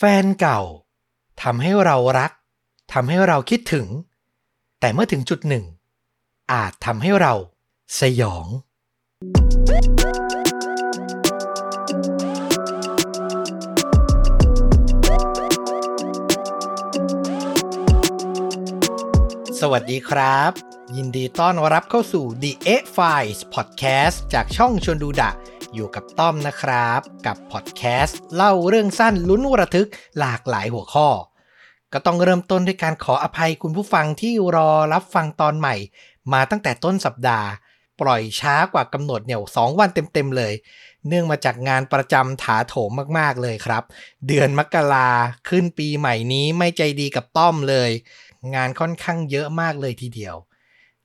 แฟนเก่าทำให้เรารักทำให้เราคิดถึง แต่เมื่อถึงจุดหนึ่ง อาจทำให้เราสยอง สวัสดีครับ ยินดีต้อนรับเข้าสู่ The A Files Podcast จากช่องชวนดูดะ อยู่กับต้อมนะครับ กับพอดแคสต์เล่าเรื่องสั้นลุ้นระทึกหลากหลายหัวข้อ ก็ต้องเริ่มต้นด้วยการขออภัยคุณผู้ฟังที่รอรับฟังตอนใหม่ มาตั้งแต่ต้นสัปดาห์ ปล่อยช้ากว่ากำหนดเนี่ยสองวันเต็มๆเลย เนื่องมาจากงานประจำถาโถมมากๆเลยครับ เดือนมกราขึ้นปีใหม่นี้ไม่ใจดีกับต้อมเลย งานค่อนข้างเยอะมากเลยทีเดียว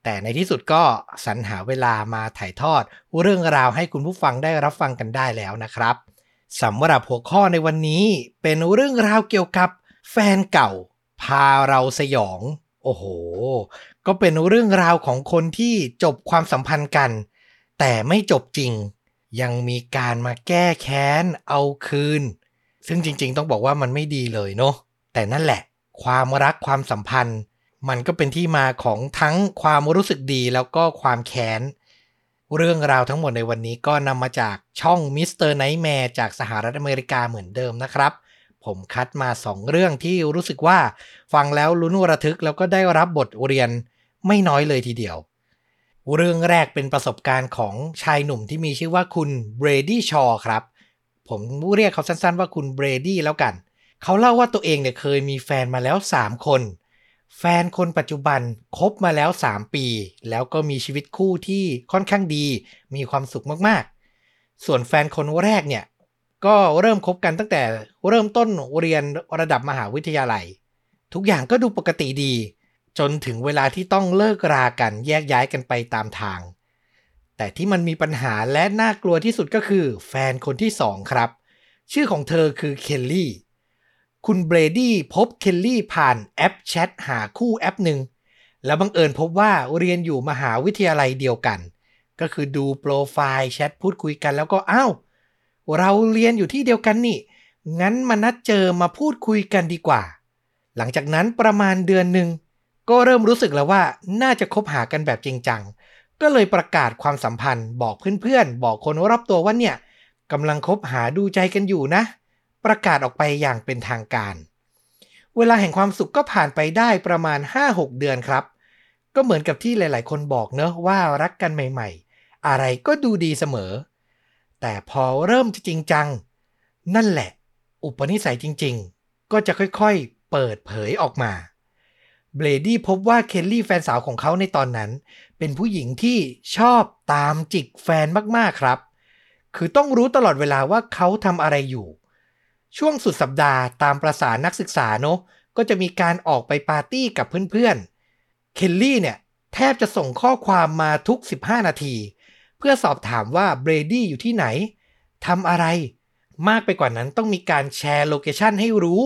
แต่ในที่สุดก็สรรหาเวลามาถ่ายทอดเรื่องราวให้คุณผู้ฟังได้รับฟังกันได้แล้วนะครับสำหรับหัวข้อในวันนี้เป็นเรื่องราวเกี่ยวกับแฟนเก่า พาเราสยอง โอ้โห ก็เป็นเรื่องราวของคนที่จบความสัมพันธ์กัน แต่ไม่จบจริง ยังมีการมาแก้แค้นเอาคืน ซึ่งจริงๆ ต้องบอกว่ามันไม่ดีเลยเนาะแต่นั่นแหละ ความรักความสัมพันธ์ มันก็เป็นที่มาของทั้งความรู้สึกดีแล้วก็ความแค้น เรื่องราวทั้งหมดในวันนี้ก็นำมาจากช่อง Mr. Nightmare จากสหรัฐอเมริกาเหมือนเดิมนะครับ ผมคัดมา 2 เรื่องที่รู้สึกว่าฟังแล้วลุ้นระทึกแล้วก็ได้รับบทเรียนไม่น้อยเลยทีเดียว เรื่องแรกเป็นประสบการณ์ของชายหนุ่มที่มีชื่อว่าคุณเบรดี้ชอครับ ผมเรียกเขาสั้นๆว่าคุณเบรดี้แล้วกัน เขาเล่าว่าตัวเองเนี่ยเคยมีแฟนมาแล้ว 3 คน แฟนคนปัจจุบันคบมาแล้ว 3 ปี แล้วก็มีชีวิตคู่ที่ค่อนข้างดี มีความสุขมากๆ ส่วนแฟนคนแรกเนี่ย ก็เริ่มคบกันตั้งแต่เริ่มต้นเรียนระดับมหาวิทยาลัย ทุกอย่างก็ดูปกติดี จนถึงเวลาที่ต้องเลิกรากันแยกย้ายกันไปตามทาง แต่ที่มันมีปัญหาและน่ากลัวที่สุดก็คือ แฟนคนที่สองครับ ชื่อของเธอคือเคลลี่ คุณเบรดี้พบเคลลี่ผ่านแอปแชทหาคู่แอปหนึ่ง แล้วบังเอิญพบว่าเรียนอยู่มหาวิทยาลัยเดียวกัน ก็คือดูโปรไฟล์แชทพูดคุยกันแล้วก็อ้าวเราเรียนอยู่ที่เดียวกันนี่ งั้นมานัดเจอมาพูดคุยกันดีกว่า หลังจากนั้นประมาณเดือนหนึ่งก็เริ่มรู้สึกแล้วว่าน่าจะคบหากันแบบจริงจัง ก็เลยประกาศความสัมพันธ์ บอกเพื่อนๆ บอกคนรอบตัวว่าเนี่ยกำลังคบหาดูใจกันอยู่นะ ประกาศออกไปอย่างเป็นทางการ เวลาแห่งความสุขก็ผ่านไปได้ประมาณ 5-6 เดือนครับ ก็เหมือนกับที่หลาย ๆ คนบอกเนอะว่ารักกันใหม่ ๆ อะไรก็ดูดีเสมอ แต่พอเริ่มจะจริงจัง นั่นแหละ อุปนิสัยจริง ๆ ก็จะค่อยๆ เปิดเผยออกมาเบรดี้พบว่าเคลลี่แฟนสาวของเขาในตอนนั้น เป็นผู้หญิงที่ชอบตามจิกแฟนมากๆครับ คือต้องรู้ตลอดเวลาว่าเขาทำอะไรอยู่ ช่วงสุดสัปดาห์ตามประสานักศึกษาเนาะก็จะมีการออกไปปาร์ตี้กับเพื่อนๆ เคลลี่เนี่ย แทบจะส่งข้อความมาทุก 15 นาที เพื่อสอบถามว่าเบรดี้อยู่ที่ไหนทำอะไร มากไปกว่านั้นต้องมีการแชร์ location ให้รู้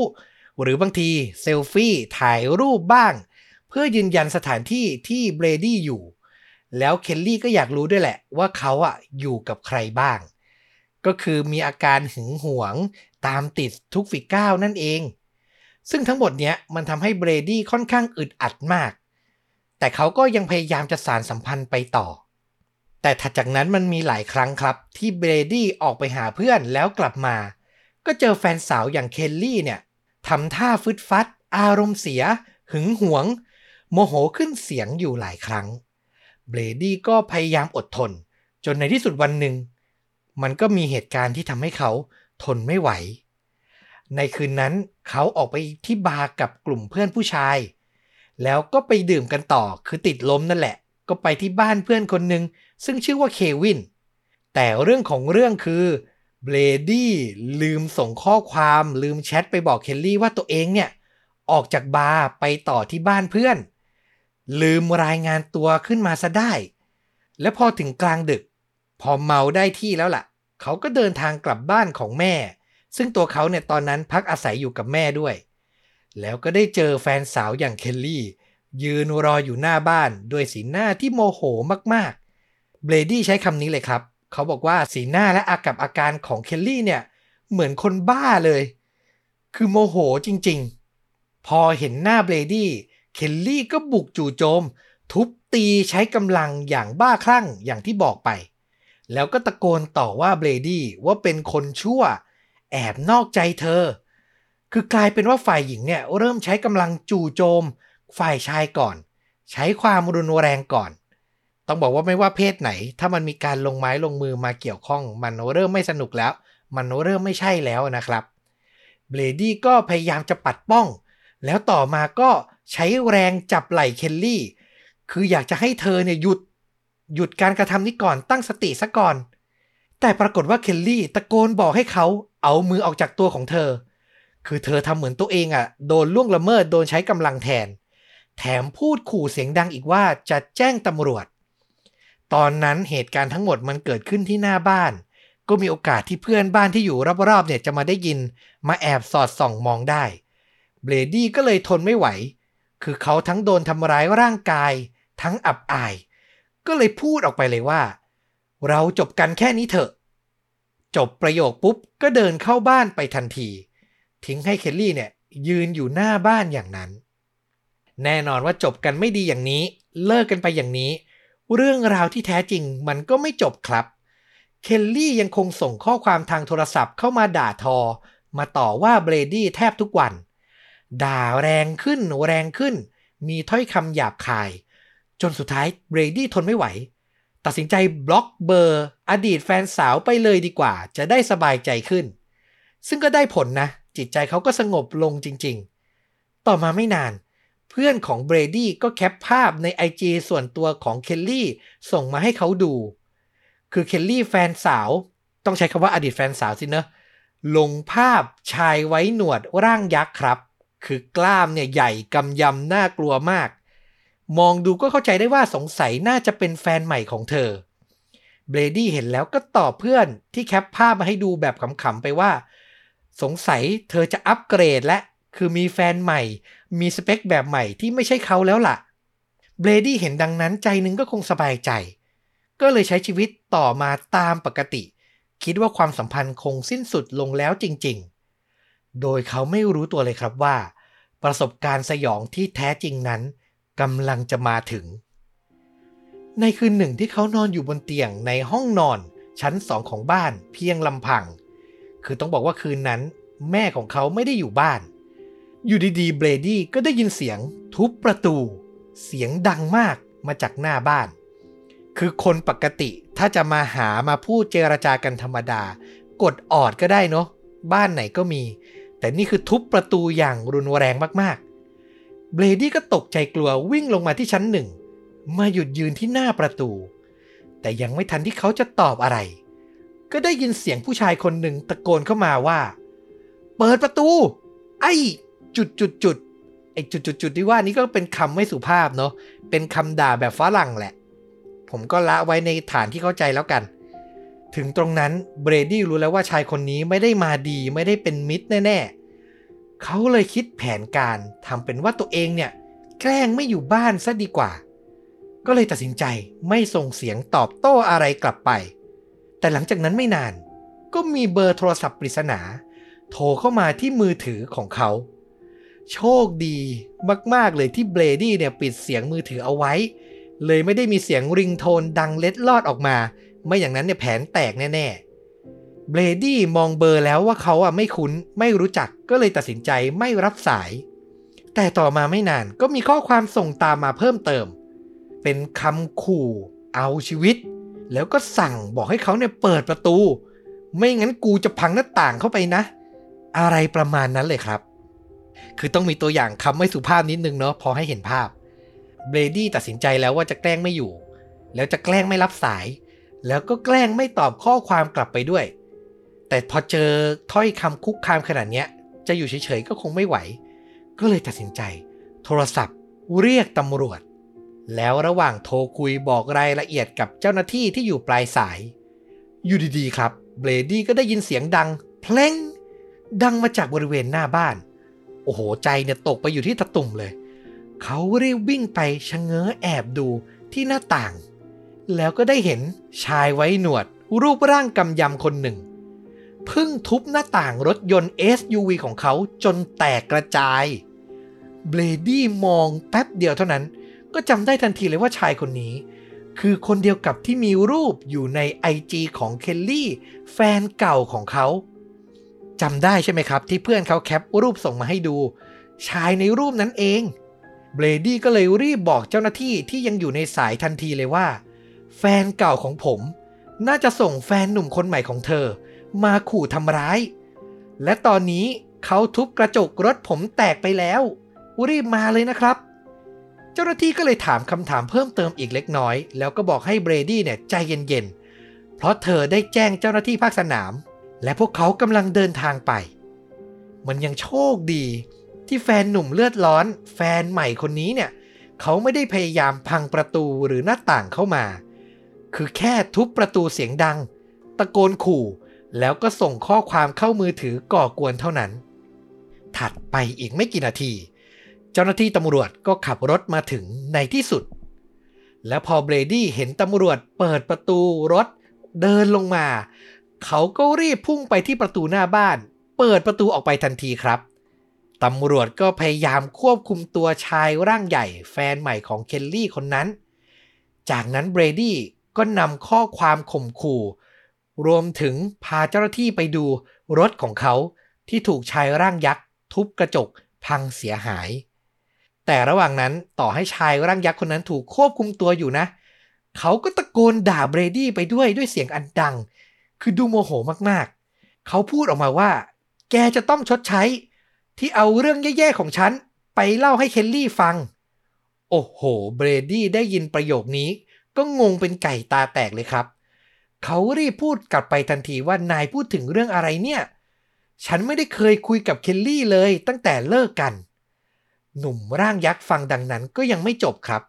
หรือบางทีเซลฟี่ถ่ายรูปบ้าง เพื่อยืนยันสถานที่ที่เบรดี้อยู่ แล้วเคลลี่ก็อยากรู้ด้วยแหละว่าเขาอะอยู่กับใครบ้าง ก็คือมีอาการหึงหวง ตามติดทุกฝีก้าวนั่นเอง ซึ่งทั้งหมดเนี้ยมันทำให้เบรดี้ค่อนข้างอึดอัดมาก แต่เขาก็ยังพยายามจะสานสัมพันธ์ไปต่อ แต่ถัดจากนั้นมันมีหลายครั้งครับ ที่เบรดี้ออกไปหาเพื่อนแล้วกลับมา ก็เจอแฟนสาวอย่างเคลลี่เนี่ยทำท่าฟึดฟัด อารมณ์เสีย หึงหวง โมโหขึ้นเสียงอยู่หลายครั้ง เบรดี้ก็พยายามอดทน จนในที่สุดวันหนึ่ง มันก็มีเหตุการณ์ที่ทำให้เขา ทนไม่ไหว ในคืนนั้นเขาออกไปที่บาร์กับกลุ่มเพื่อนผู้ชาย แล้วก็ไปดื่มกันต่อคือติดลมนั่นแหละ ก็ไปที่บ้านเพื่อนคนหนึ่งซึ่งชื่อว่าเควิน แต่เรื่องของเรื่องคือเบรดี้ลืมส่งข้อความลืมแชทไปบอกเคลลี่ว่าตัวเองเนี่ย ออกจากบาร์ไปต่อที่บ้านเพื่อน ลืมรายงานตัวขึ้นมาซะได้ และพอถึงกลางดึก พอเมาได้ที่แล้วล่ะ เขาก็เดินทางกลับบ้านของแม่ ซึ่งตัวเขาเนี่ยตอนนั้นพักอาศัยอยู่กับแม่ด้วย แล้วก็ได้เจอแฟนสาวอย่างเคลลี่ ยืนรออยู่หน้าบ้านด้วยสีหน้าที่โมโหมากๆ เบรดี้ใช้คำนี้เลยครับ เขาบอกว่าสีหน้าและอากัปอาการของเคลลี่เนี่ยเหมือนคนบ้าเลย คือโมโหจริงๆ พอเห็นหน้าเบรดี้เคลลี่ก็บุกจู่โจม ทุบตีใช้กำลังอย่างบ้าคลั่งอย่างที่บอกไป แล้วก็ตะโกนต่อว่าเบรดี้ว่าเป็นคนชั่ว แอบนอกใจเธอ คือกลายเป็นว่าฝ่ายหญิงเนี่ยเริ่มใช้กำลังจู่โจม ฝ่ายชายก่อน ใช้ความรุนแรงก่อน ต้องบอกว่าไม่ว่าเพศไหน ถ้ามันมีการลงไม้ลงมือมาเกี่ยวข้อง มันเริ่มไม่สนุกแล้ว มันเริ่มไม่ใช่แล้วนะครับเบรดี้ก็พยายามจะปัดป้อง แล้วต่อมาก็ใช้แรงจับไหล่เคลลี่ คืออยากจะให้เธอเนี่ยหยุด หยุดการกระทำนี้ก่อนตั้งสติซะก่อน แต่ปรากฏว่าเคลลี่ตะโกนบอกให้เขาเอามือออกจากตัวของเธอ คือเธอทำเหมือนตัวเองอะ่ะ โดนล่วงละเมิดโดนใช้กำลังแทน แถมพูดขู่เสียงดังอีกว่าจะแจ้งตำรวจ ตอนนั้นเหตุการณ์ทั้งหมดมันเกิดขึ้นที่หน้าบ้าน ก็มีโอกาสที่เพื่อนบ้านที่อยู่รอบๆเนี่ยจะมาได้ยิน มาแอบสอดส่องมองได้เบรดี้ก็เลยทนไม่ไหว คือเขาทั้งโดนทำร้ายร่างกาย ทั้งอับอาย ก็เลยพูดออกไปเลยว่า เราจบกันแค่นี้เถอะ จบประโยคปุ๊บก็เดินเข้าบ้านไปทันที ทิ้งให้เคลลี่เนี่ยยืนอยู่หน้าบ้านอย่างนั้น แน่นอนว่าจบกันไม่ดีอย่างนี้ เลิกกันไปอย่างนี้ เรื่องราวที่แท้จริงมันก็ไม่จบครับ เคลลี่ยังคงส่งข้อความทางโทรศัพท์เข้ามาด่าทอ มาต่อว่าเบรดี้แทบทุกวัน ด่าแรงขึ้นแรงขึ้น มีถ้อยคำหยาบคาย จนสุดท้ายเบรดี้ทนไม่ไหว ตัดสินใจบล็อกเบอร์ อดีตแฟนสาวไปเลยดีกว่า จะได้สบายใจขึ้น ซึ่งก็ได้ผลนะ จิตใจเขาก็สงบลงจริง ๆ ต่อมาไม่นาน เพื่อนของเบรดี้ก็แคปภาพใน IG ส่วนตัวของเคลลี่ส่งมาให้เขาดู คือเคลลี่แฟนสาว ต้องใช้คำว่าอดีตแฟนสาวสินะลงภาพชายไว้หนวดร่างยักษ์ครับ คือกล้ามเนี่ยใหญ่กำยำน่ากลัวมาก มองดูก็เข้าใจได้ว่าสงสัยน่าจะเป็นแฟนใหม่ของเธอ เบรดี้เห็นแล้วก็ตอบเพื่อนที่แคปภาพมาให้ดูแบบขำๆไปว่า สงสัยเธอจะอัปเกรดและคือมีแฟนใหม่ มีสเปคแบบใหม่ที่ไม่ใช่เขาแล้วล่ะ เบรดี้เห็นดังนั้นใจนึงก็คงสบายใจ ก็เลยใช้ชีวิตต่อมาตามปกติ คิดว่าความสัมพันธ์คงสิ้นสุดลงแล้วจริง ๆ โดยเขาไม่รู้ตัวเลยครับว่า ประสบการณ์สยองที่แท้จริงนั้น กำลังจะมาถึง ในคืนหนึ่งที่เขานอนอยู่บนเตียงในห้องนอนชั้นสองของบ้านเพียงลำพัง คือต้องบอกว่าคืนนั้น แม่ของเขาไม่ได้อยู่บ้าน อยู่ดีๆ เบรดี้ก็ได้ยินเสียง ทุบประตู เสียงดังมากมาจากหน้าบ้าน คือคนปกติถ้าจะมาหามาพูดเจรจากันธรรมดา กดออดก็ได้เนาะบ้านไหนก็มี แต่นี่คือทุบประตูอย่างรุนแรงมาก เบลดี้ก็ตกใจกลัววิ่งลงมาที่ชั้นหนึ่ง มาหยุดยืนที่หน้าประตู แต่ยังไม่ทันที่เขาจะตอบอะไร ก็ได้ยินเสียงผู้ชายคนหนึ่งตะโกนเข้ามาว่า เปิดประตู ไอ้จุดจุดจุดไอ้จุดจุดจุดที่ว่านี้ก็เป็นคำไม่สุภาพเนาะเป็นคำด่าแบบฝรั่งแหละ ผมก็ละไว้ในฐานที่เข้าใจแล้วกัน ถึงตรงนั้นเบรดี้รู้แล้วว่าชายคนนี้ไม่ได้มาดีไม่ได้เป็นมิตรแน่ๆ เขาเลยคิดแผนการทำเป็นว่าตัวเองเนี่ย แกล้งไม่อยู่บ้านซะดีกว่า ก็เลยตัดสินใจไม่ส่งเสียงตอบโต้อะไรกลับไป แต่หลังจากนั้นไม่นาน ก็มีเบอร์โทรศัพท์ปริศนา โทรเข้ามาที่มือถือของเขา โชคดีมาก ๆ เลยที่เบรดี้เนี่ยปิดเสียงมือถือเอาไว้ เลยไม่ได้มีเสียงริงโทนดังเล็ดลอดออกมา ไม่อย่างนั้นเนี่ยแผนแตกแน่ๆ เบรดี้มองเบอร์แล้วว่าเขาอะไม่คุ้นไม่รู้จักก็เลยตัดสินใจไม่รับสาย แต่ต่อมาไม่นานก็มีข้อความส่งตามมาเพิ่มเติม เป็นคำขู่ เอาชีวิต แล้วก็สั่งบอกให้เขาเนี่ยเปิดประตู ไม่งั้นกูจะพังหน้าต่างเข้าไปนะ อะไรประมาณนั้นเลยครับ คือต้องมีตัวอย่างคำไม่สุภาพนิดนึงเนาะพอให้เห็นภาพเบรดี้ตัดสินใจแล้วว่าจะแกล้งไม่อยู่ แล้วจะแกล้งไม่รับสาย แล้วก็แกล้งไม่ตอบข้อความกลับไปด้วย แต่พอเจอถ้อยคำคุกคามขนาดนี้จะอยู่เฉยๆก็คงไม่ไหว ก็เลยตัดสินใจ โทรศัพท์เรียกตำรวจ แล้วระหว่างโทรคุยบอกรายละเอียดกับเจ้าหน้าที่ที่อยู่ปลายสาย อยู่ดีๆครับ เบรดี้ก็ได้ยินเสียงดัง เพลงดังมาจากบริเวณหน้าบ้าน โอ้โห ใจเนี่ยตกไปอยู่ที่ตาตุ่มเลย เขารีบวิ่งไปชะเง้อแอบดูที่หน้าต่าง แล้วก็ได้เห็นชายไว้หนวด รูปร่างกำยำคนหนึ่ง เพิ่งทุบหน้าต่างรถยนต์ SUV ของเขาจนแตกกระจาย เบรดี้มองแป๊บเดียวเท่านั้น ก็จำได้ทันทีเลยว่าชายคนนี้ คือคนเดียวกับที่มีรูปอยู่ใน IG ของเคลลี่ แฟนเก่าของเขาจำได้ใช่ไหมครับ ที่เพื่อนเขาแคปรูปส่งมาให้ดู ชายในรูปนั้นเองเบรดี้ก็เลยรีบบอกเจ้าหน้าที่ที่ยังอยู่ในสายทันทีเลยว่า แฟนเก่าของผม น่าจะส่งแฟนหนุ่มคนใหม่ของเธอ มาขู่ทำร้าย และตอนนี้เขาทุบกระจกรถผมแตกไปแล้ว รีบมาเลยนะครับ เจ้าหน้าที่ก็เลยถามคำถามเพิ่มเติมอีกเล็กน้อย แล้วก็บอกให้เบรดี้เนี่ยใจเย็นๆ เพราะเธอได้แจ้งเจ้าหน้าที่ภาคสนาม และพวกเขากำลังเดินทางไป มันยังโชคดี ที่แฟนหนุ่มเลือดร้อน แฟนใหม่คนนี้เนี่ยเขาไม่ได้พยายามพังประตูหรือหน้าต่างเข้ามา คือแค่ทุบประตูเสียงดัง ตะโกนขู่ แล้วก็ส่งข้อความเข้ามือถือก่อกวนเท่านั้น ถัดไปอีกไม่กี่นาที เจ้าหน้าที่ตำรวจก็ขับรถมาถึงในที่สุด และพอเบรดี้เห็นตำรวจเปิดประตูรถเดินลงมา เขาก็รีบพุ่งไปที่ประตูหน้าบ้าน เปิดประตูออกไปทันทีครับตำรวจก็พยายามควบคุมตัวชายร่างใหญ่แฟนใหม่ของเคลลี่คนนั้น จากนั้นเบรดี้ก็นำข้อความข่มขู่ รวมถึงพาเจ้าหน้าที่ไปดูรถของเขาที่ถูกชายร่างยักษ์ ทุบกระจกพังเสียหาย แต่ระหว่างนั้นต่อให้ชายร่างยักษ์คนนั้นถูกควบคุมตัวอยู่นะ เขาก็ตะโกนด่าเบรดี้ไปด้วยด้วยเสียงอันดัง คือดูโมโหมากๆ เขาพูดออกมาว่า แกจะต้องชดใช้ ที่เอาเรื่องแย่ๆของฉัน ไปเล่าให้เคลลี่ฟัง โอ้โห เบรดี้ได้ยินประโยคนี้ ก็งงเป็นไก่ตาแตกเลยครับ เขารีบพูดกลับไปทันทีว่านายพูดถึงเรื่องอะไรเนี่ย ฉันไม่ได้เคยคุยกับเคลลี่เลยตั้งแต่เลิกกัน หนุ่มร่างยักษ์ฟังดังนั้นก็ยังไม่จบครับ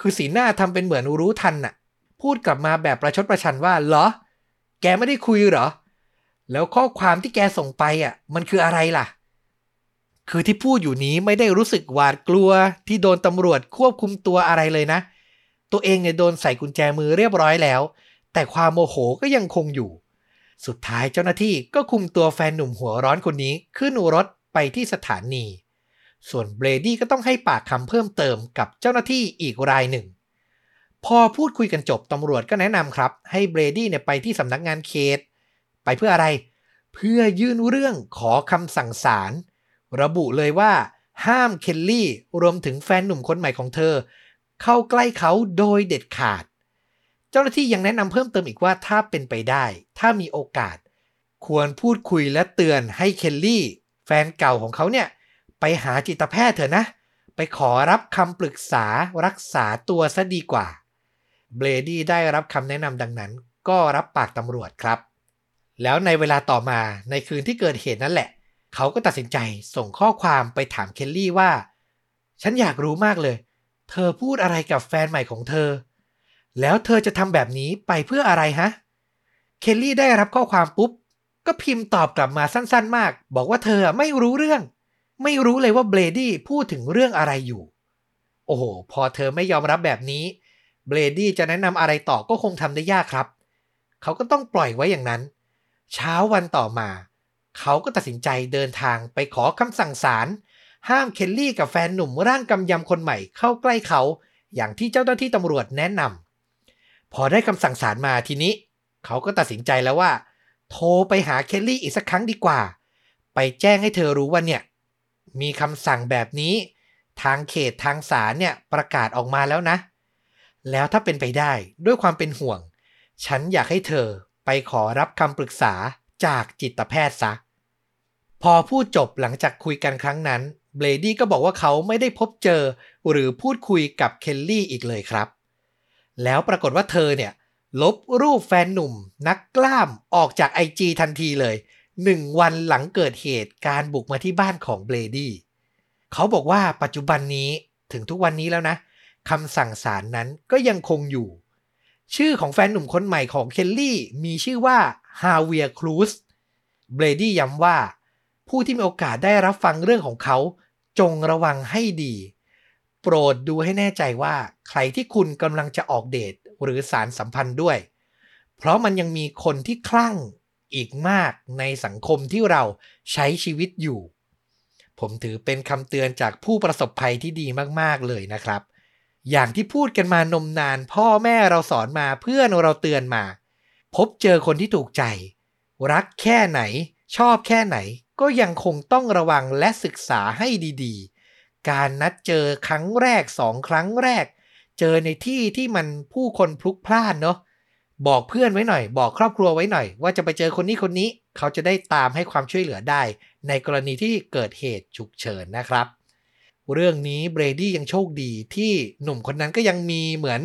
คือสีหน้าทำเป็นเหมือนรู้ทันน่ะ พูดกลับมาแบบประชดประชันว่าเหรอ แกไม่ได้คุยเหรอ แล้วข้อความที่แกส่งไปอะ มันคืออะไรล่ะ คือที่พูดอยู่นี้ไม่ได้รู้สึกหวาดกลัวที่โดนตำรวจควบคุมตัวอะไรเลยนะ ตัวเองเนี่ยโดนใส่กุญแจมือเรียบร้อยแล้ว แต่ความโมโหก็ยังคงอยู่ สุดท้ายเจ้าหน้าที่ก็คุมตัวแฟนหนุ่มหัวร้อนคนนี้ขึ้นรถไปที่สถานี ส่วนเบรดี้ก็ต้องให้ปากคำเพิ่มเติมกับเจ้าหน้าที่อีกรายหนึ่ง พอพูดคุยกันจบตำรวจก็แนะนำครับ ให้เบรดี้เนี่ยไปที่สำนักงานเขต ไปเพื่ออะไร เพื่อยื่นเรื่องขอคำสั่งศาลระบุเลยว่าห้ามเคลลี่รวมถึงแฟนหนุ่มคนใหม่ของเธอ เข้าใกล้เขาโดยเด็ดขาด เจ้าหน้าที่ยังแนะนำเพิ่มเติมอีกว่าถ้าเป็นไปได้ ถ้ามีโอกาส ควรพูดคุยและเตือนให้เคลลี่ แฟนเก่าของเขาเนี่ย ไปหาจิตแพทย์เถอะนะ ไปขอรับคำปรึกษารักษาตัวซะดีกว่า เบรดี้ได้รับคำแนะนำดังนั้น ก็รับปากตำรวจครับ แล้วในเวลาต่อมาในคืนที่เกิดเหตุนั่นแหละ เขาก็ตัดสินใจส่งข้อความไปถามเคลลี่ว่า ฉันอยากรู้มากเลย เธอพูดอะไรกับแฟนใหม่ของเธอ แล้วเธอจะทำแบบนี้ไปเพื่ออะไรฮะ เคลลี่ได้รับข้อความปุ๊บ ก็พิมพ์ตอบกลับมาสั้นๆ มาก บอกว่าเธอไม่รู้เรื่อง ไม่รู้เลยว่าเบลดี้พูดถึงเรื่องอะไรอยู่ โอ้โห พอเธอไม่ยอมรับแบบนี้ เบลดี้จะแนะนำอะไรต่อก็คงทำได้ยากครับ เขาก็ต้องปล่อยไว้อย่างนั้น เช้าวันต่อมา เขาก็ตัดสินใจเดินทางไปขอคำสั่งศาลห้ามเคลลี่กับแฟนหนุ่มร่างกำยำคนใหม่เข้าใกล้เขา อย่างที่เจ้าหน้าที่ตำรวจแนะนำ พอได้คำสั่งศาลมาทีนี้ เขาก็ตัดสินใจแล้วว่า โทรไปหาเคลลี่อีกสักครั้งดีกว่า ไปแจ้งให้เธอรู้ว่าเนี่ย มีคำสั่งแบบนี้ ทางเขตทางศาลเนี่ยประกาศออกมาแล้วนะ แล้วถ้าเป็นไปได้ด้วยความเป็นห่วง ฉันอยากให้เธอไปขอรับคำปรึกษาจากจิตแพทย์ซะ พอพูดจบหลังจากคุยกันครั้งนั้น เบรดี้ก็บอกว่าเขาไม่ได้พบเจอ หรือพูดคุยกับเคลลี่อีกเลยครับ แล้วปรากฏว่าเธอเนี่ย ลบรูปแฟนหนุ่มนักกล้ามออกจาก IG ทันทีเลยหนึ่งวันหลังเกิดเหตุการบุกมาที่บ้านของเบรดี้เขาบอกว่าปัจจุบันนี้ถึงทุกวันนี้แล้วนะคำสั่งศาลนั้นก็ยังคงอยู่ ชื่อของแฟนหนุ่มคนใหม่ของเคลลี่มีชื่อว่าฮาเวียครูสเบรดี้ย้ำว่า ผู้ที่มีโอกาสได้รับฟังเรื่องของเขา จงระวังให้ดี โปรดดูให้แน่ใจว่าใครที่คุณกำลังจะออกเดทหรือสารสัมพันธ์ด้วย เพราะมันยังมีคนที่คลั่งอีกมากในสังคมที่เราใช้ชีวิตอยู่ ผมถือเป็นคำเตือนจากผู้ประสบภัยที่ดีมากๆเลยนะครับ อย่างที่พูดกันมานมนาน พ่อแม่เราสอนมาเพื่อนเราเตือนมา พบเจอคนที่ถูกใจ รักแค่ไหน ชอบแค่ไหน ก็ยังคงต้องระวังและศึกษาให้ดีๆ การนัดเจอครั้งแรกสองครั้งแรก เจอในที่ที่มันผู้คนพลุกพล่านเนาะบอกเพื่อนไว้หน่อย บอกครอบครัวไว้หน่อย ว่าจะไปเจอคนนี้คนนี้ เขาจะได้ตามให้ความช่วยเหลือได้ ในกรณีที่เกิดเหตุฉุกเฉินนะครับ เรื่องนี้เบรดี้ยังโชคดีที่หนุ่มคนนั้นก็ยังมีเหมือน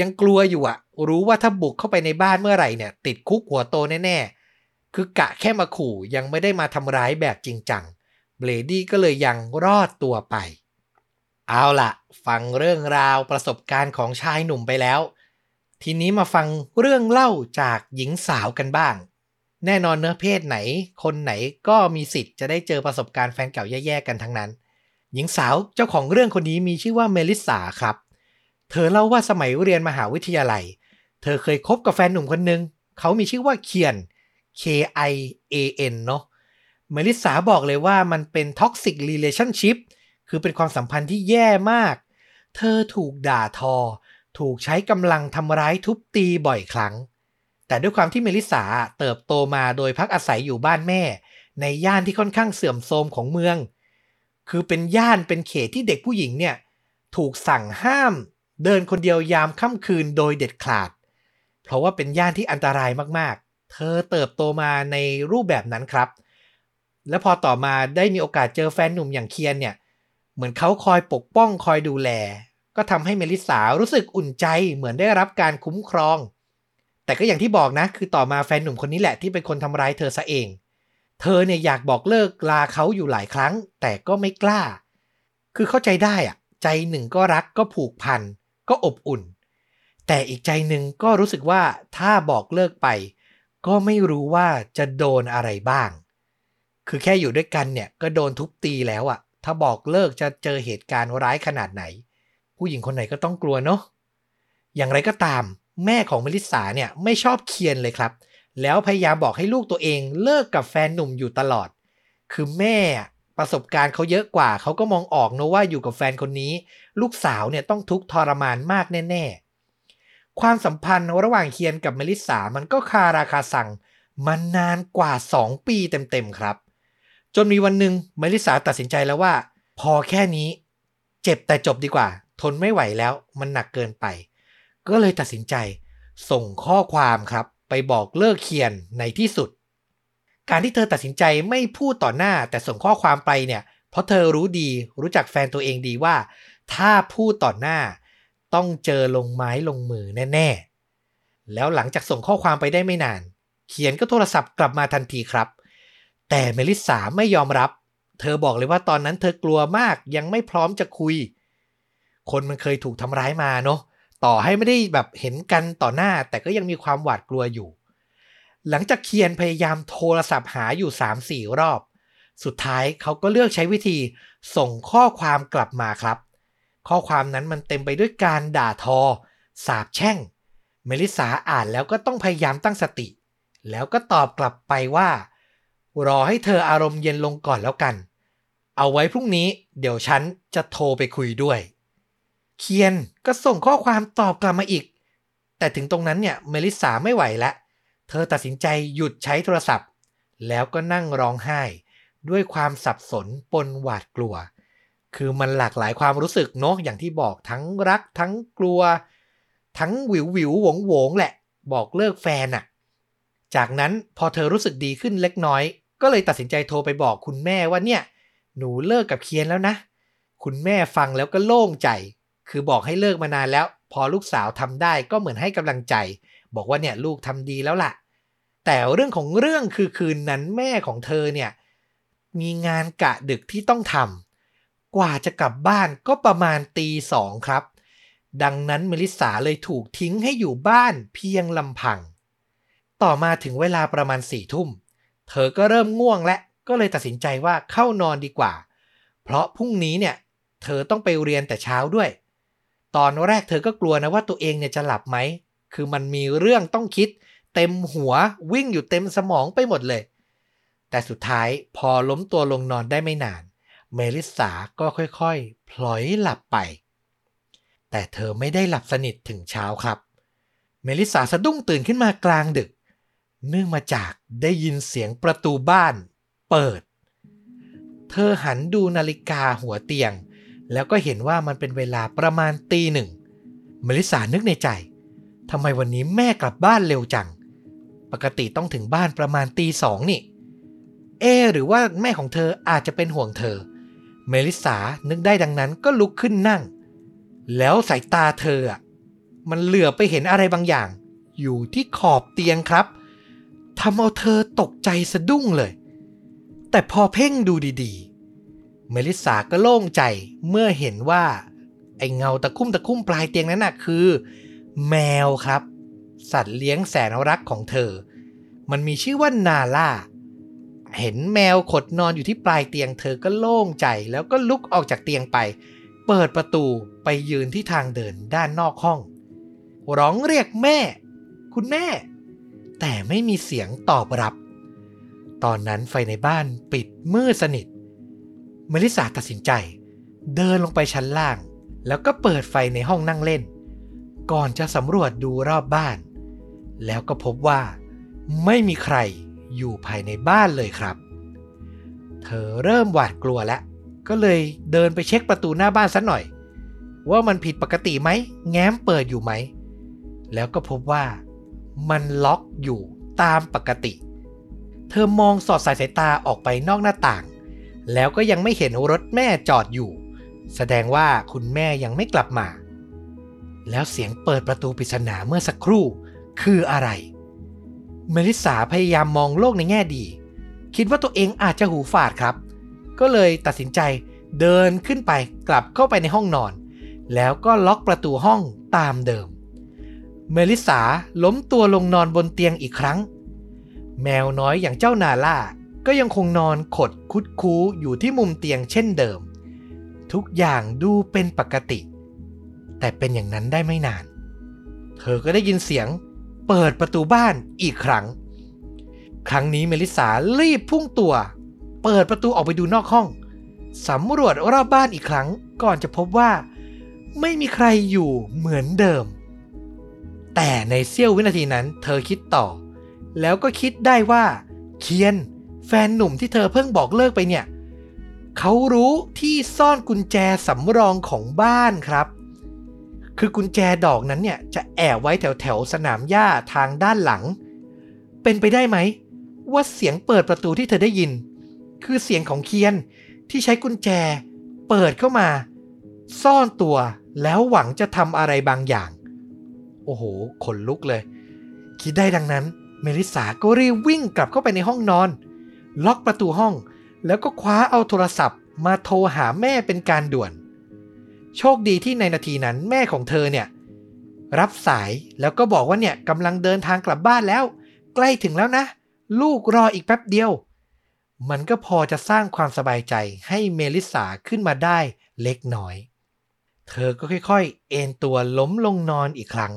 ยังกลัวอยู่อะรู้ว่าถ้าบุกเข้าไปในบ้านเมื่อไหร่เนี่ย ติดคุกหัวโตแน่ๆคือกะแค่มาขู่ยังไม่ได้มาทำร้ายแบบจริงจัง เบรดี้ก็เลยยังรอดตัวไป เอาละฟังเรื่องราวประสบการณ์ของชายหนุ่มไปแล้ว ทีนี้มาฟังเรื่องเล่าจากหญิงสาวกันบ้าง แน่นอนเนื้อเพศไหน คนไหนก็มีสิทธิ์จะได้เจอประสบการณ์แฟนเก่าแย่ๆกันทั้งนั้น หญิงสาวเจ้าของเรื่องคนนี้มีชื่อว่าเมลิสาครับ เธอเล่าว่าสมัยเรียนมหาวิทยาลัย เธอเคยคบกับแฟนหนุ่มคนหนึ่งเขามีชื่อว่าเคียน K I A N เนาะ เมลิสาบอกเลยว่ามันเป็น toxic relationship คือเป็นความสัมพันธ์ที่แย่มาก เธอถูกด่าทอ ถูกใช้กำลังทำร้ายทุบตีบ่อยครั้ง แต่ด้วยความที่เมลิสาเติบโตมาโดยพักอาศัยอยู่บ้านแม่ ในย่านที่ค่อนข้างเสื่อมโทรมของเมือง คือเป็นย่านเป็นเขตที่เด็กผู้หญิงเนี่ย ถูกสั่งห้าม เดินคนเดียวยามค่ำคืนโดยเด็ดขาด เพราะว่าเป็นย่านที่อันตรายมากๆ เธอเติบโตมาในรูปแบบนั้นครับ และพอต่อมาได้มีโอกาสเจอแฟนหนุ่มอย่างเคียนเนี่ย เหมือนเขาคอยปกป้องคอยดูแล ก็ทำให้เมลิสารู้สึกอุ่นใจเหมือนได้รับการคุ้มครอง แต่ก็อย่างที่บอกนะ คือต่อมาแฟนหนุ่มคนนี้แหละที่เป็นคนทำร้ายเธอซะเอง เธอเนี่ยอยากบอกเลิกลาเขาอยู่หลายครั้ง แต่ก็ไม่กล้า คือเข้าใจได้อะใจหนึ่งก็รักก็ผูกพันก็อบอุ่น แต่อีกใจหนึ่งก็รู้สึกว่าถ้าบอกเลิกไป ก็ไม่รู้ว่าจะโดนอะไรบ้าง คือแค่อยู่ด้วยกันเนี่ยก็โดนทุบตีแล้วอะถ้าบอกเลิกจะเจอเหตุการณ์ร้ายขนาดไหน ผู้หญิงคนไหนก็ต้องกลัวเนาะอย่างไรก็ตาม แม่ของเมลิสาเนี่ยไม่ชอบเคียนเลยครับ แล้วพยายามบอกให้ลูกตัวเองเลิกกับแฟนหนุ่มอยู่ตลอด คือแม่ประสบการณ์เขาเยอะกว่า เขาก็มองออกนะว่าอยู่กับแฟนคนนี้ ลูกสาวเนี่ยต้องทุกข์ทรมานมากแน่ ๆ ความสัมพันธ์ระหว่างเคียนกับเมลิสามันก็คาราคาสั่งมันนานกว่า 2 ปีเต็มๆครับ จนมีวันหนึ่งเมลิสาตัดสินใจแล้วว่า พอแค่นี้ เจ็บแต่จบดีกว่า ทนไม่ไหวแล้วมันหนักเกินไป ก็เลยตัดสินใจ ส่งข้อความครับ ไปบอกเลิกเคียนในที่สุด การที่เธอตัดสินใจไม่พูดต่อหน้าแต่ส่งข้อความไปเนี่ย เพราะเธอรู้ดีรู้จักแฟนตัวเองดีว่า ถ้าพูดต่อหน้า ต้องเจอลงไม้ลงมือแน่ๆแล้วหลังจากส่งข้อความไปได้ไม่นาน เขียนก็โทรศัพท์กลับมาทันทีครับ แต่เมลิสาไม่ยอมรับ เธอบอกเลยว่าตอนนั้นเธอกลัวมากยังไม่พร้อมจะคุย คนมันเคยถูกทำร้ายมาเนาะต่อให้ไม่ได้แบบเห็นกันต่อหน้า แต่ก็ยังมีความหวาดกลัวอยู่ หลังจากเคียนพยายามโทรศัพท์หาอยู่ 3-4 รอบ สุดท้ายเขาก็เลือกใช้วิธีส่งข้อความกลับมาครับ ข้อความนั้นมันเต็มไปด้วยการด่าทอ สาบแช่ง เมลิสาอ่านแล้วก็ต้องพยายามตั้งสติ แล้วก็ตอบกลับไปว่า รอให้เธออารมณ์เย็นลงก่อนแล้วกัน เอาไว้พรุ่งนี้เดี๋ยวฉันจะโทรไปคุยด้วย เคียนก็ส่งข้อความตอบกลับมาอีก แต่ถึงตรงนั้นเนี่ยเมลิสาไม่ไหวแล้วเธอตัดสินใจหยุดใช้โทรศัพท์ แล้วก็นั่งร้องไห้ ด้วยความสับสนปนหวาดกลัว คือมันหลากหลายความรู้สึกเนาะอย่างที่บอกทั้งรักทั้งกลัว ทั้งวิววิวหวงหวงแหละ บอกเลิกแฟนอะจากนั้นพอเธอรู้สึกดีขึ้นเล็กน้อย ก็เลยตัดสินใจโทรไปบอกคุณแม่ว่าเนี่ย หนูเลิกกับเคียนแล้วนะ คุณแม่ฟังแล้วก็โล่งใจ คือบอกให้เลิกมานานแล้ว พอลูกสาวทำได้ก็เหมือนให้กำลังใจ บอกว่าเนี่ยลูกทำดีแล้วล่ะ แต่เรื่องของเรื่องคือคืนนั้นแม่ของเธอเนี่ยมีงานกะดึกที่ต้องทำกว่าจะกลับบ้านก็ประมาณตีสองครับ ดังนั้นเมลิสาเลยถูกทิ้งให้อยู่บ้านเพียงลำพัง ต่อมาถึงเวลาประมาณสี่ทุ่ม เธอก็เริ่มง่วงและก็เลยตัดสินใจว่าเข้านอนดีกว่า เพราะพรุ่งนี้เนี่ยเธอต้องไปเรียนแต่เช้าด้วย ตอนแรกเธอก็กลัวนะว่าตัวเองเนี่ยจะหลับไหม คือมันมีเรื่องต้องคิด เต็มหัววิ่งอยู่เต็มสมองไปหมดเลย แต่สุดท้ายพอล้มตัวลงนอนได้ไม่นาน เมลิสาก็ค่อยๆ พลอยหลับไป แต่เธอไม่ได้หลับสนิทถึงเช้าครับ เมลิสาสะดุ้งตื่นขึ้นมากลางดึก เนื่องมาจากได้ยินเสียงประตูบ้าน เปิด เธอหันดูนาฬิกาหัวเตียง แล้วก็เห็นว่ามันเป็นเวลาประมาณตีหนึ่งเมลิสานึกในใจทำไมวันนี้แม่กลับบ้านเร็วจัง ปกติต้องถึงบ้านประมาณตีสองนี่ เอ หรือว่าแม่ของเธออาจจะเป็นห่วงเธอ เมลิสานึกได้ดังนั้นก็ลุกขึ้นนั่ง แล้วสายตาเธออะมันเหลือไปเห็นอะไรบางอย่าง อยู่ที่ขอบเตียงครับ ทำเอาเธอตกใจสะดุ้งเลย แต่พอเพ่งดูดีๆ เมลิสาก็โล่งใจเมื่อเห็นว่า ไอ้เงาตะคุ่มตะคุ่มปลายเตียงนั้นน่ะคือ แมวครับ สัตว์เลี้ยงแสนรักของเธอ มันมีชื่อว่านาล่า เห็นแมวขดนอนอยู่ที่ปลายเตียงเธอก็โล่งใจแล้วก็ลุกออกจากเตียงไป เปิดประตูไปยืนที่ทางเดินด้านนอกห้อง ร้องเรียกแม่ คุณแม่ แต่ไม่มีเสียงตอบรับ ตอนนั้นไฟในบ้านปิดมืดสนิท เมลิสาตัดสินใจ เดินลงไปชั้นล่าง แล้วก็เปิดไฟในห้องนั่งเล่น ก่อนจะสำรวจดูรอบบ้าน แล้วก็พบว่า ไม่มีใครอยู่ภายในบ้านเลยครับ เธอเริ่มหวาดกลัวแล้ว ก็เลยเดินไปเช็คประตูหน้าบ้านสักหน่อย ว่ามันผิดปกติไหม แง้มเปิดอยู่ไหม แล้วก็พบว่า มันล็อกอยู่ตามปกติ เธอมองสอดสายสายตาออกไปนอกหน้าต่าง แล้วก็ยังไม่เห็นรถแม่จอดอยู่ แสดงว่าคุณแม่ยังไม่กลับมา แล้วเสียงเปิดประตูปริศนาเมื่อสักครู่คืออะไร เมลิสาพยายามมองโลกในแง่ดี คิดว่าตัวเองอาจจะหูฝาดครับ ก็เลยตัดสินใจเดินขึ้นไปกลับเข้าไปในห้องนอน แล้วก็ล็อกประตูห้องตามเดิม เมลิสาล้มตัวลงนอนบนเตียงอีกครั้ง แมวน้อยอย่างเจ้านาล่าก็ยังคงนอนขดคุดคูอยู่ที่มุมเตียงเช่นเดิม ทุกอย่างดูเป็นปกติ แต่เป็นอย่างนั้นได้ไม่นาน เธอก็ได้ยินเสียงเปิดประตูบ้านอีกครั้ง ครั้งนี้เมลิสารีบพุ่งตัว เปิดประตูออกไปดูนอกห้องสำรวจรอบบ้านอีกครั้งก่อนจะพบว่า ไม่มีใครอยู่เหมือนเดิม แต่ในเสี้ยววินาทีนั้น เธอคิดต่อ แล้วก็คิดได้ว่า เคียน แฟนหนุ่มที่เธอเพิ่งบอกเลิกไปเนี่ยเขารู้ที่ซ่อนกุญแจสำรองของบ้านครับ คือกุญแจดอกนั้นเนี่ยจะแอบไว้แถวแถวสนามหญ้าทางด้านหลัง เป็นไปได้ไหม ว่าเสียงเปิดประตูที่เธอได้ยิน คือเสียงของเคียนที่ใช้กุญแจ เปิดเข้ามา ซ่อนตัวแล้วหวังจะทำอะไรบางอย่าง โอ้โห ขนลุกเลย คิดได้ดังนั้น เมลิสาก็รีบวิ่งกลับเข้าไปในห้องนอน ล็อกประตูห้อง แล้วก็คว้าเอาโทรศัพท์มาโทรหาแม่เป็นการด่วน โชคดีที่ในนาทีนั้นแม่ของเธอเนี่ย รับสายแล้วก็บอกว่าเนี่ยกำลังเดินทางกลับบ้านแล้ว ใกล้ถึงแล้วนะ ลูกรออีกแป๊บเดียว มันก็พอจะสร้างความสบายใจให้เมลิสาขึ้นมาได้เล็กน้อย เธอก็ค่อยๆ เอนตัวล้มลงนอนอีกครั้ง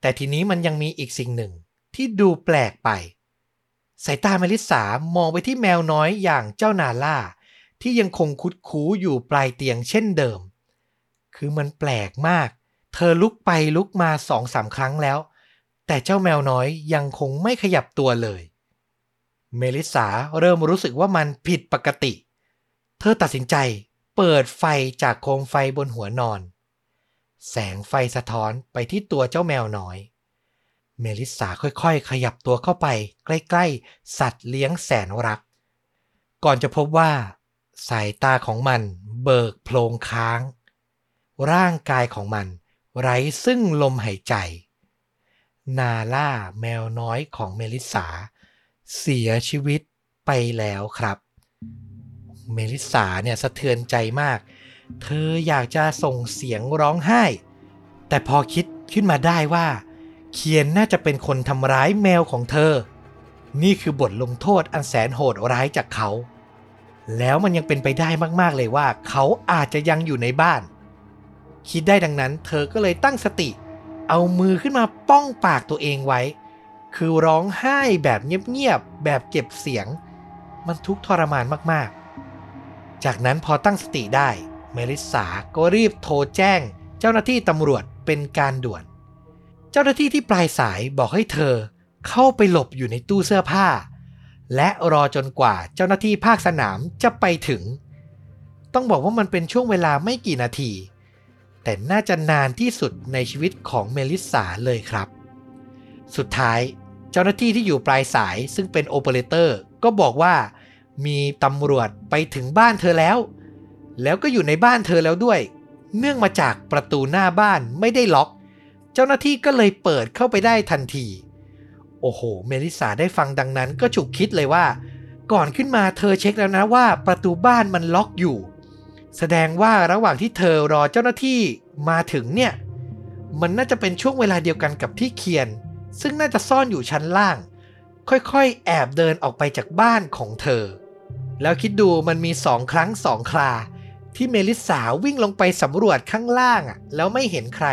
แต่ทีนี้มันยังมีอีกสิ่งหนึ่งที่ดูแปลกไป สายตาเมลิสามองไปที่แมวน้อยอย่างเจ้านาล่า ที่ยังคงคุดคูอยู่ปลายเตียงเช่นเดิม คือมันแปลกมาก เธอลุกไปลุกมาสองสามครั้งแล้ว แต่เจ้าแมวน้อยยังคงไม่ขยับตัวเลย เมลิสาเริ่มรู้สึกว่ามันผิดปกติ เธอตัดสินใจเปิดไฟจากโคมไฟบนหัวนอน แสงไฟสะท้อนไปที่ตัวเจ้าแมวน้อย เมลิสาค่อยๆ ขยับตัวเข้าไปใกล้ๆ สัตว์เลี้ยงแสนรัก ก่อนจะพบว่า สายตาของมันเบิกโพลงค้าง ร่างกายของมันไร้ซึ่งลมหายใจ นาล่าแมวน้อยของเมลิสา เสียชีวิตไปแล้วครับ เมลิสาเนี่ยสะเทือนใจมากเเธออยากจะส่งเสียงร้องไห้ แต่พอคิดขึ้นมาได้ว่า เคียนน่าจะเป็นคนทำร้ายแมวของเธอ นี่คือบทลงโทษอันแสนโหดร้ายจากเขา แล้วมันยังเป็นไปได้มากๆเลยว่า เขาอาจจะยังอยู่ในบ้าน คิดได้ดังนั้น เธอก็เลยตั้งสติ เอามือขึ้นมาป้องปากตัวเองไว้ คือร้องไห้แบบเงียบๆแบบเก็บเสียง มันทุกข์ทรมานมากๆ จากนั้นพอตั้งสติได้ เมลิสาก็รีบโทรแจ้ง เจ้าหน้าที่ตำรวจเป็นการด่วน เจ้าหน้าที่ที่ปลายสายบอกให้เธอเข้าไปหลบอยู่ในตู้เสื้อผ้า และรอจนกว่าเจ้าหน้าที่ภาคสนามจะไปถึง ต้องบอกว่ามันเป็นช่วงเวลาไม่กี่นาที แต่น่าจะนานที่สุดในชีวิตของเมลิสาเลยครับ สุดท้ายเจ้าหน้าที่ที่อยู่ปลายสายซึ่งเป็นโอเปอเรเตอร์ก็บอกว่ามีตำรวจไปถึงบ้านเธอแล้ว แล้วก็อยู่ในบ้านเธอแล้วด้วย เนื่องมาจากประตูหน้าบ้านไม่ได้ล็อก เจ้าหน้าที่ก็เลยเปิดเข้าไปได้ทันที โอ้โห เมลิสาได้ฟังดังนั้นก็ฉุกคิดเลยว่า ก่อนขึ้นมาเธอเช็คแล้วนะว่าประตูบ้านมันล็อกอยู่ แสดงว่าระหว่างที่เธอรอเจ้าหน้าที่มาถึงเนี่ย มันน่าจะเป็นช่วงเวลาเดียวกันกับที่เคียน ซึ่งน่าจะซ่อนอยู่ชั้นล่าง ค่อยๆ แอบเดินออกไปจากบ้านของเธอ แล้วคิดดูมันมีสองครั้งสองครา ที่เมลิสาวิ่งลงไปสำรวจข้างล่างอะแล้วไม่เห็นใคร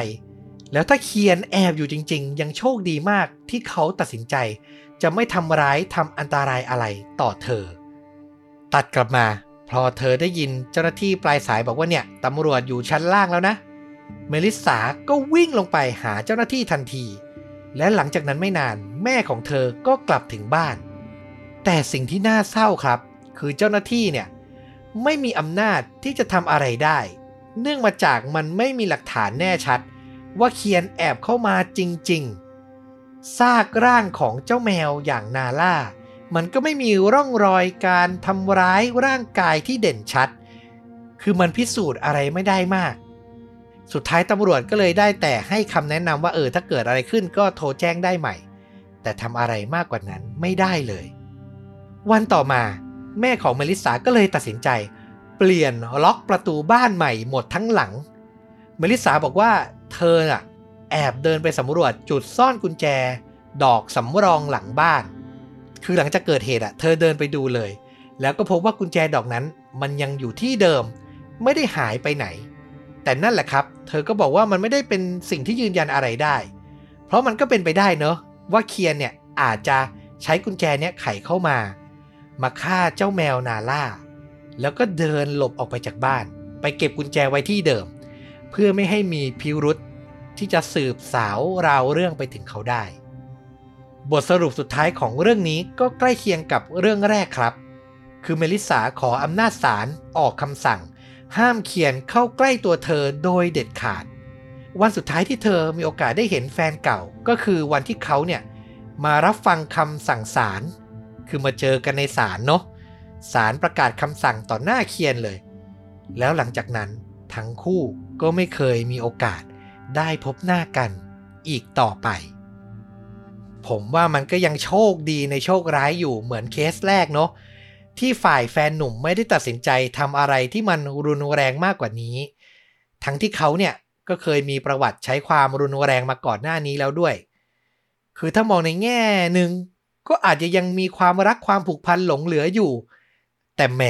แล้วถ้าเคียนแอบอยู่จริง ๆ ยังโชคดีมากที่เขาตัดสินใจ จะไม่ทำร้ายทำอันตรายอะไรต่อเธอ ตัดกลับมาพอเธอได้ยินเจ้าหน้าที่ปลายสายบอกว่าเนี่ยตำรวจอยู่ชั้นล่างแล้วนะ เมลิสาก็วิ่งลงไปหาเจ้าหน้าที่ทันที และหลังจากนั้นไม่นานแม่ของเธอก็กลับถึงบ้าน แต่สิ่งที่น่าเศร้าครับ คือเจ้าหน้าที่เนี่ย ไม่มีอำนาจที่จะทำอะไรได้ เนื่องมาจากมันไม่มีหลักฐานแน่ชัด ว่าเคียนแอบเข้ามาจริง ๆ ซากร่างของเจ้าแมวอย่างนาล่า มันก็ไม่มีร่องรอยการทำร้ายร่างกายที่เด่นชัด คือมันพิสูจน์อะไรไม่ได้มาก สุดท้ายตำรวจก็เลยได้แต่ให้คำแนะนำว่าเออถ้าเกิดอะไรขึ้นก็โทรแจ้งได้ใหม่ แต่ทำอะไรมากกว่านั้นไม่ได้เลย วันต่อมา แม่ของเมลิสาก็เลยตัดสินใจ เปลี่ยนล็อกประตูบ้านใหม่หมดทั้งหลัง เมลิสาบอกว่าเธอน่ะแอบเดินไปสำรวจจุดซ่อนกุญแจ ดอกสำรองหลังบ้าน คือหลังจากเกิดเหตุอะ เธอเดินไปดูเลย แล้วก็พบว่ากุญแจดอกนั้นมันยังอยู่ที่เดิม ไม่ได้หายไปไหน แต่นั่นแหละครับ เธอก็บอกว่ามันไม่ได้เป็นสิ่งที่ยืนยันอะไรได้ เพราะมันก็เป็นไปได้เนอะว่าเคียนเนี่ยอาจจะใช้กุญแจเนี้ยไขเข้ามา มาฆ่าเจ้าแมวนาล่า แล้วก็เดินหลบออกไปจากบ้าน ไปเก็บกุญแจไว้ที่เดิม เพื่อไม่ให้มีพิรุษที่จะสืบสาวราวเรื่องไปถึงเขาได้ บทสรุปสุดท้ายของเรื่องนี้ก็ใกล้เคียงกับเรื่องแรกครับ คือเมลิสาขออำนาจศาลออกคำสั่ง ห้ามเขียนเข้าใกล้ตัวเธอโดยเด็ดขาด วันสุดท้ายที่เธอมีโอกาสได้เห็นแฟนเก่าก็คือวันที่เขาเนี่ยมารับฟังคำสั่งศาล คือมาเจอกันในศาลเนาะศาลประกาศคำสั่งต่อหน้าเคียนเลย แล้วหลังจากนั้นทั้งคู่ก็ไม่เคยมีโอกาสได้พบหน้ากันอีกต่อไป ผมว่ามันก็ยังโชคดีในโชคร้ายอยู่เหมือนเคสแรกเนาะที่ฝ่ายแฟนหนุ่มไม่ได้ตัดสินใจทำอะไรที่มันรุนแรงมากกว่านี้ ทั้งที่เขาเนี่ยก็เคยมีประวัติใช้ความรุนแรงมาก่อนหน้านี้แล้วด้วย คือถ้ามองในแง่หนึ่ง ก็อาจจะยังมีความรักความผูกพันหลงเหลืออยู่ แต่แหม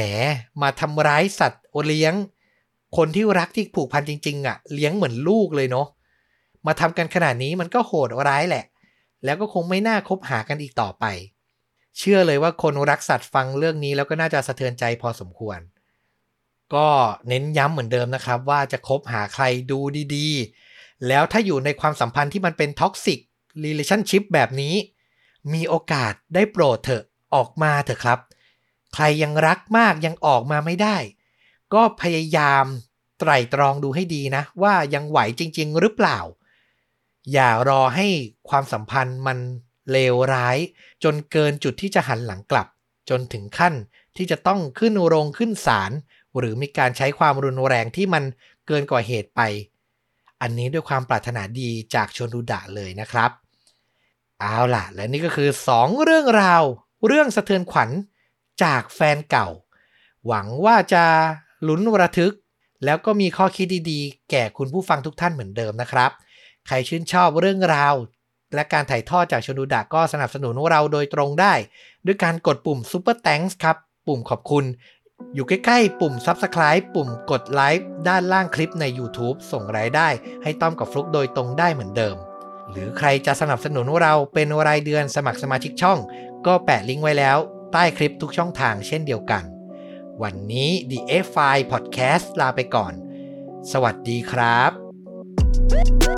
มาทำร้ายสัตว์โอเลี้ยง คนที่รักที่ผูกพันจริง ๆอะ่ะ เลี้ยงเหมือนลูกเลยเนาะมาทำกันขนาดนี้มันก็โหดร้ายแหละ แล้วก็คงไม่น่าคบหากันอีกต่อไป เชื่อเลยว่าคนรักสัตว์ฟังเรื่องนี้แล้วก็น่าจะสะเทือนใจพอสมควร ก็เน้นย้ำเหมือนเดิมนะครับ ว่าจะคบหาใครดูดีๆ แล้วถ้าอยู่ในความสัมพันธ์ที่มันเป็นท็อกซิก relationship แบบนี้ มีโอกาสได้โปรดเถอะออกมาเถอะครับ ใครยังรักมากยังออกมาไม่ได้ ก็พยายามไตร่ตรองดูให้ดีนะ ว่ายังไหวจริง ๆ หรือเปล่า อย่ารอให้ความสัมพันธ์มันเลวร้าย จนเกินจุดที่จะหันหลังกลับ จนถึงขั้นที่จะต้องขึ้นโรงขึ้นศาลหรือมีการใช้ความรุนแรงที่มันเกินกว่าเหตุไป อันนี้ด้วยความปรารถนาดีจากชนดูดะเลยนะครับ เอาล่ะ และนี่ก็คือ 2 เรื่องราว เรื่องสะเทือนขวัญจากแฟนเก่า หวังว่าจะลุ้นระทึก แล้วก็มีข้อคิดดีๆ แก่คุณผู้ฟังทุกท่านเหมือนเดิมนะครับ ใครชื่นชอบเรื่องราว และการถ่ายทอดจากชนูดะก็สนับสนุนเราโดยตรงได้ ด้วยการกดปุ่ม Super Thanks ครับ ปุ่มขอบคุณ อยู่ใกล้ๆ ปุ่ม Subscribe ปุ่มกดไลค์ด้านล่างคลิปใน YouTube ส่งรายได้ ให้ต้อมกับฟลุกโดยตรงได้เหมือนเดิม หรือใครจะสนับสนุนเราเป็นรายเดือนสมัครสมาชิกช่อง ก็แปะลิงก์ไว้แล้ว ใต้คลิปทุกช่องทางเช่นเดียวกัน วันนี้ The f i Podcast ลาไปก่อน สวัสดีครับ